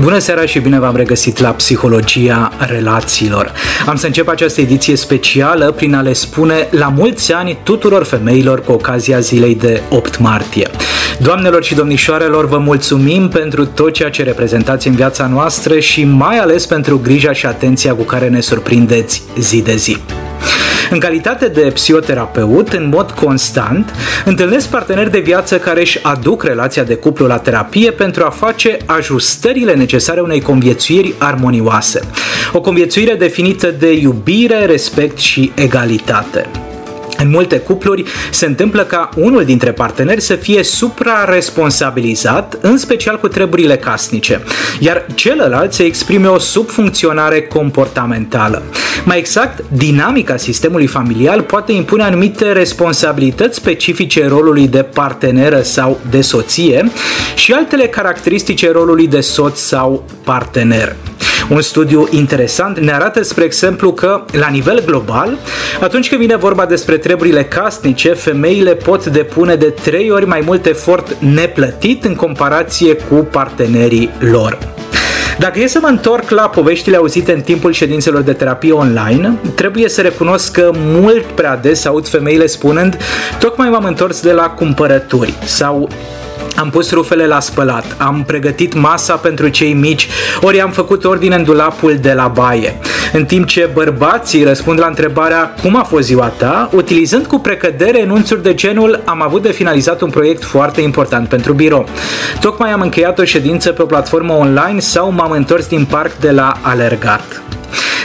Bună seara și bine v-am regăsit la Psihologia Relațiilor. Am să încep această ediție specială prin a le spune la mulți ani tuturor femeilor cu ocazia zilei de 8 martie. Doamnelor și domnișoarelor, vă mulțumim pentru tot ceea ce reprezentați în viața noastră și mai ales pentru grija și atenția cu care ne surprindeți zi de zi. În calitate de psihoterapeut, în mod constant, întâlnesc parteneri de viață care își aduc relația de cuplu la terapie pentru a face ajustările necesare unei conviețuiri armonioase. O conviețuire definită de iubire, respect și egalitate. În multe cupluri se întâmplă ca unul dintre parteneri să fie supraresponsabilizat, în special cu treburile casnice, iar celălalt să exprime o subfuncționare comportamentală. Mai exact, dinamica sistemului familial poate impune anumite responsabilități specifice rolului de parteneră sau de soție și altele caracteristice rolului de soț sau partener. Un studiu interesant ne arată, spre exemplu, că la nivel global, atunci când vine vorba despre treburile casnice, femeile pot depune de trei ori mai mult efort neplătit în comparație cu partenerii lor. Dacă e să mă întorc la poveștile auzite în timpul ședințelor de terapie online, trebuie să recunosc că mult prea des aud femeile spunând tocmai m-am întors de la cumpărături sau am pus rufele la spălat, am pregătit masa pentru cei mici, ori am făcut ordine în dulapul de la baie. În timp ce bărbații răspund la întrebarea cum a fost ziua ta, utilizând cu precădere enunțuri de genul am avut de finalizat un proiect foarte important pentru birou. Tocmai am încheiat o ședință pe o platformă online sau m-am întors din parc de la alergat.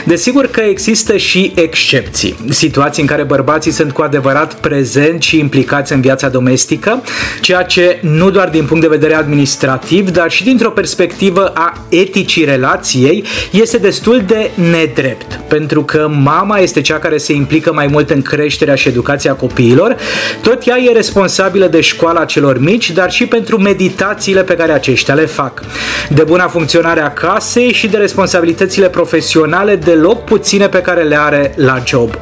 Desigur că există și excepții, situații în care bărbații sunt cu adevărat prezenți și implicați în viața domestică, ceea ce nu doar din punct de vedere administrativ, dar și dintr-o perspectivă a eticii relației, este destul de nedrept, pentru că mama este cea care se implică mai mult în creșterea și educația copiilor, tot ea e responsabilă de școala celor mici, dar și pentru meditațiile pe care aceștia le fac, de buna funcționare a casei și de responsabilitățile profesionale de deloc puține pe care le are la job.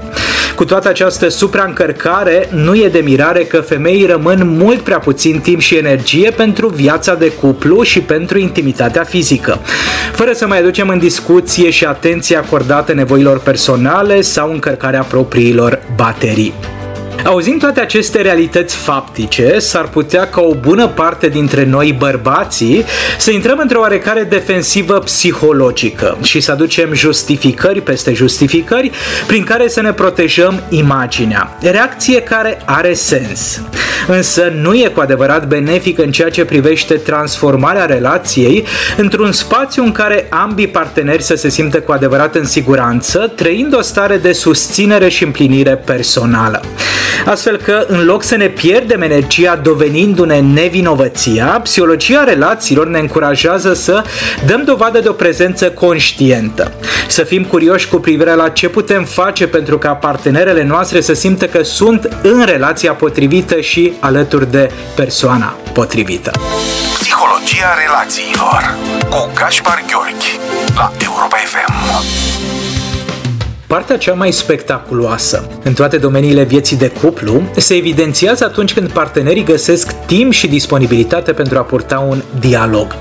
Cu toată această supraîncărcare, nu e de mirare că femeii rămân mult prea puțin timp și energie pentru viața de cuplu și pentru intimitatea fizică, fără să mai aducem în discuție și atenție acordată nevoilor personale sau încărcarea propriilor baterii. Auzind toate aceste realități faptice, s-ar putea ca o bună parte dintre noi bărbații să intrăm într-o oarecare defensivă psihologică și să aducem justificări peste justificări prin care să ne protejăm imaginea. Reacție care are sens. Însă nu e cu adevărat benefic în ceea ce privește transformarea relației într-un spațiu în care ambii parteneri să se simtă cu adevărat în siguranță, trăind o stare de susținere și împlinire personală astfel că în loc să ne pierdem energia dovenindu-ne nevinovăția, psihologia relațiilor ne încurajează să dăm dovadă de o prezență conștientă, să fim curioși cu privire la ce putem face pentru ca partenerele noastre să simtă că sunt în relația potrivită și alături de persoana potrivită. Psihologia relațiilor cu Gaspar Gheorghi la Europa FM. Partea cea mai spectaculoasă în toate domeniile vieții de cuplu se evidențiază atunci când partenerii găsesc timp și disponibilitate pentru a purta un dialog.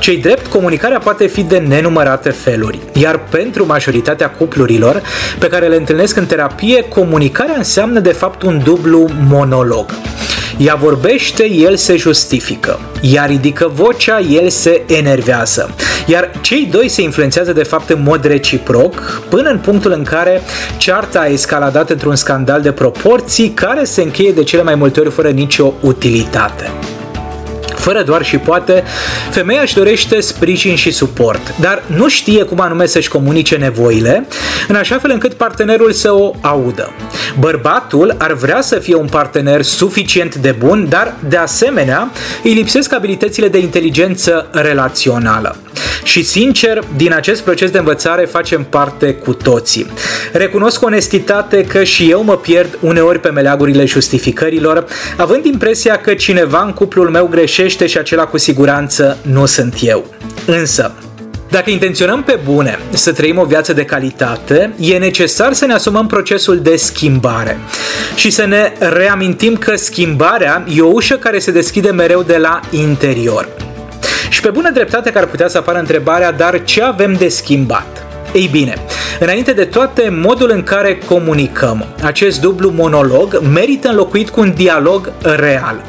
Cei drept, comunicarea poate fi de nenumărate feluri, iar pentru majoritatea cuplurilor pe care le întâlnesc în terapie, comunicarea înseamnă de fapt un dublu monolog. Ea vorbește, el se justifică. Ea ridică vocea, el se enervează. Iar cei doi se influențează de fapt în mod reciproc, până în punctul în care cearta a escaladat într-un scandal de proporții care se încheie de cele mai multe ori fără nicio utilitate. Fără doar și poate, femeia își dorește sprijin și suport, dar nu știe cum anume să-și comunice nevoile, în așa fel încât partenerul să o audă. Bărbatul ar vrea să fie un partener suficient de bun, dar, de asemenea, îi lipsesc abilitățile de inteligență relațională. Și sincer, din acest proces de învățare facem parte cu toții. Recunosc cu onestitate că și eu mă pierd uneori pe meleagurile justificărilor, având impresia că cineva în cuplul meu greșește și acela cu siguranță nu sunt eu. Însă, dacă intenționăm pe bune să trăim o viață de calitate, e necesar să ne asumăm procesul de schimbare și să ne reamintim că schimbarea e o ușă care se deschide mereu de la interior. Și pe bună dreptate că ar putea să apară întrebarea, dar ce avem de schimbat? Ei bine, înainte de toate, modul în care comunicăm, acest dublu monolog, merită înlocuit cu un dialog real.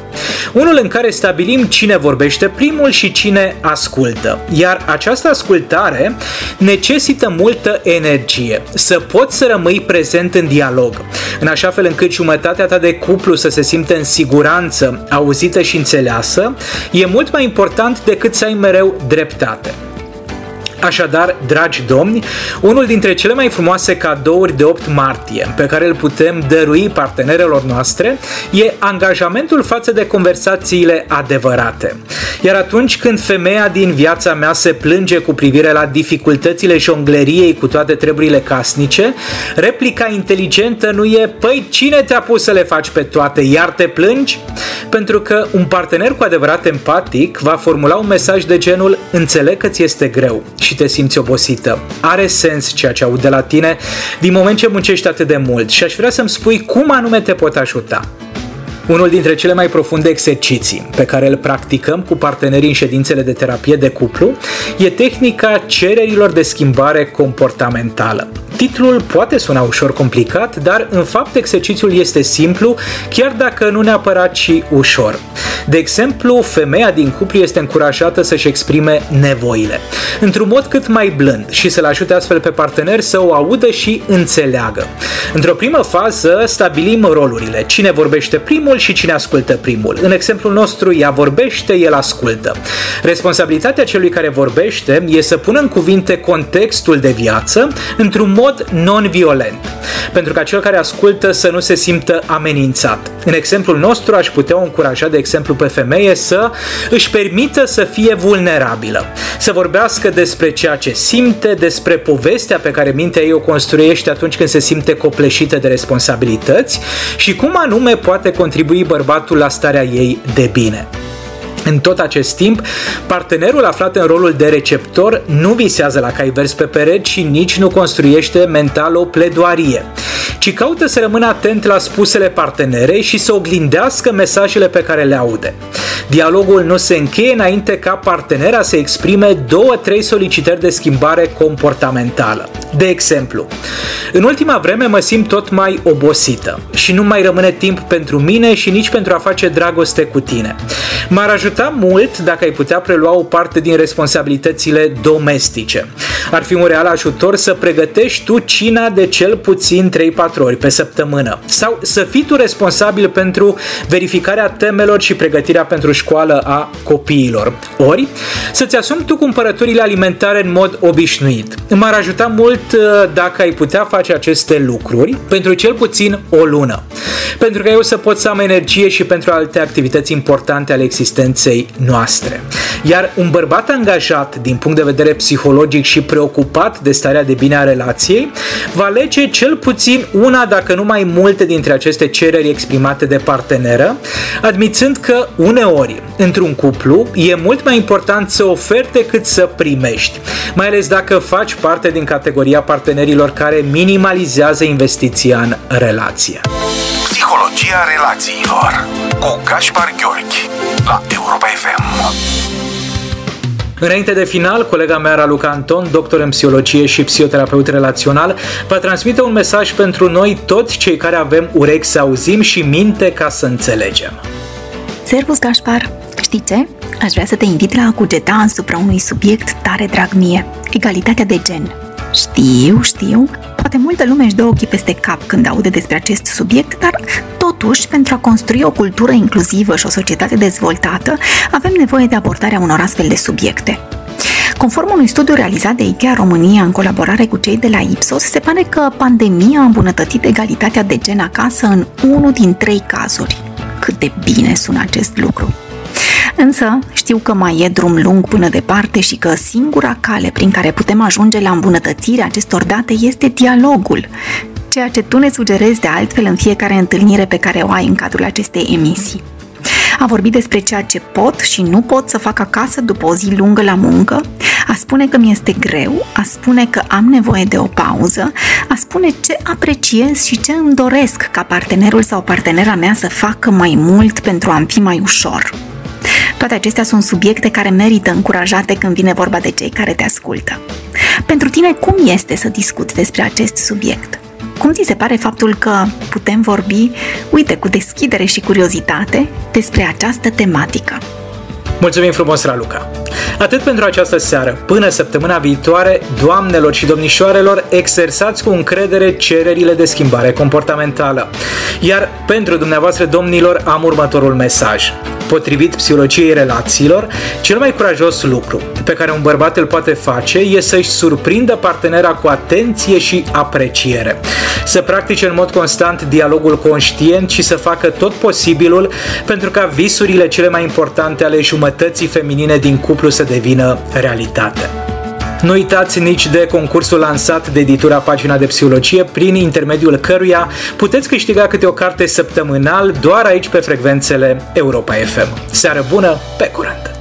Unul în care stabilim cine vorbește primul și cine ascultă. Iar această ascultare necesită multă energie. Să poți să rămâi prezent în dialog, în așa fel încât jumătatea ta de cuplu să se simtă în siguranță, auzită și înțeleasă, e mult mai important decât să ai mereu dreptate. Așadar, dragi domni, unul dintre cele mai frumoase cadouri de 8 martie pe care îl putem dărui partenerilor noastre e angajamentul față de conversațiile adevărate. Iar atunci când femeia din viața mea se plânge cu privire la dificultățile jongleriei cu toate treburile casnice, replica inteligentă nu e Păi cine te-a pus să le faci pe toate, iar te plângi? Pentru că un partener cu adevărat empatic va formula un mesaj de genul Înțeleg că ți este greu și te simți obosită. Are sens ceea ce aud de la tine din moment ce muncești atât de mult și aș vrea să-mi spui cum anume te pot ajuta. Unul dintre cele mai profunde exerciții pe care îl practicăm cu partenerii în ședințele de terapie de cuplu e tehnica cererilor de schimbare comportamentală. Titlul poate suna ușor complicat, dar în fapt exercițiul este simplu, chiar dacă nu neapărat și ușor. De exemplu, femeia din cuplu este încurajată să-și exprime nevoile, într-un mod cât mai blând și să-l ajute astfel pe partener să o audă și înțeleagă. Într-o primă fază stabilim rolurile, cine vorbește primul și cine ascultă primul. În exemplul nostru, ea vorbește, el ascultă. Responsabilitatea celui care vorbește e să pună în cuvinte contextul de viață într-un mod mod non-violent, pentru ca cel care ascultă să nu se simtă amenințat. În exemplul nostru aș putea o încuraja, de exemplu, pe femeie să își permită să fie vulnerabilă, să vorbească despre ceea ce simte, despre povestea pe care mintea ei o construiește atunci când se simte copleșită de responsabilități și cum anume poate contribui bărbatul la starea ei de bine. În tot acest timp, partenerul aflat în rolul de receptor nu visează la cai vers pe pereți și nici nu construiește mental o pledoarie, ci caută să rămână atent la spusele partenerei și să oglindească mesajele pe care le aude. Dialogul nu se încheie înainte ca partenera să exprime două, trei solicitări de schimbare comportamentală. De exemplu, în ultima vreme mă simt tot mai obosită și nu mai rămâne timp pentru mine și nici pentru a face dragoste cu tine. M-ar ajuta mult dacă ai putea prelua o parte din responsabilitățile domestice. Ar fi un real ajutor să pregătești tu cina de cel puțin 3-4 ori pe săptămână sau să fii tu responsabil pentru verificarea temelor și pregătirea pentru școală a copiilor. Ori, să-ți asumi tu cumpărăturile alimentare în mod obișnuit. M-ar ajuta mult uh, dacă ai putea face aceste lucruri pentru cel puțin o lună. Pentru că eu să pot să am energie și pentru alte activități importante ale existenței noastre. Iar un bărbat angajat din punct de vedere psihologic și preocupat de starea de bine a relației va alege cel puțin una, dacă nu mai multe dintre aceste cereri exprimate de parteneră, admițând că uneori, într-un cuplu, e mult mai important să oferi decât să primești, mai ales dacă faci parte din categoria partenerilor care minimalizează investiția în relație. Psihologia relațiilor cu Gaspar Gheorghi la Europa FM. Înainte de final, colega mea, Raluca Anton, doctor în psihologie și psihoterapeut relațional, va transmite un mesaj pentru noi toți cei care avem urechi să auzim și minte ca să înțelegem. Servus, Gaspar! Știi ce? Aș vrea să te invit la a cugeta asupra unui subiect tare drag mie, egalitatea de gen. Știu, știu, poate multă lume își dă ochii peste cap când aude despre acest subiect, dar totuși, pentru a construi o cultură inclusivă și o societate dezvoltată, avem nevoie de abordarea unor astfel de subiecte. Conform unui studiu realizat de IKEA România în colaborare cu cei de la Ipsos, se pare că pandemia a îmbunătățit egalitatea de gen acasă în unul din trei cazuri. Cât de bine sună acest lucru! Însă știu că mai e drum lung până departe și că singura cale prin care putem ajunge la îmbunătățirea acestor date este dialogul, ceea ce tu ne sugerezi de altfel în fiecare întâlnire pe care o ai în cadrul acestei emisii. A vorbi despre ceea ce pot și nu pot să fac acasă după o zi lungă la muncă, a spune că mi este greu, a spune că am nevoie de o pauză, a spune ce apreciez și ce îmi doresc ca partenerul sau partenera mea să facă mai mult pentru a-mi fi mai ușor. Toate acestea sunt subiecte care merită încurajate când vine vorba de cei care te ascultă. Pentru tine, cum este să discuți despre acest subiect? Cum ți se pare faptul că putem vorbi, uite, cu deschidere și curiozitate despre această tematică? Mulțumim frumos, Raluca! Atât pentru această seară. Până săptămâna viitoare, doamnelor și domnișoarelor, exersați cu încredere cererile de schimbare comportamentală. Iar pentru dumneavoastră, domnilor, am următorul mesaj. Potrivit psihologiei relațiilor, cel mai curajos lucru pe care un bărbat îl poate face e să-și surprindă partenera cu atenție și apreciere. Să practice în mod constant dialogul conștient și să facă tot posibilul pentru ca visurile cele mai importante ale jumătății feminine din cuplu să devină realitate. Nu uitați nici de concursul lansat de editura Pagina de Psihologie, prin intermediul căruia puteți câștiga câte o carte săptămânal doar aici pe frecvențele Europa FM. Seară bună, pe curând!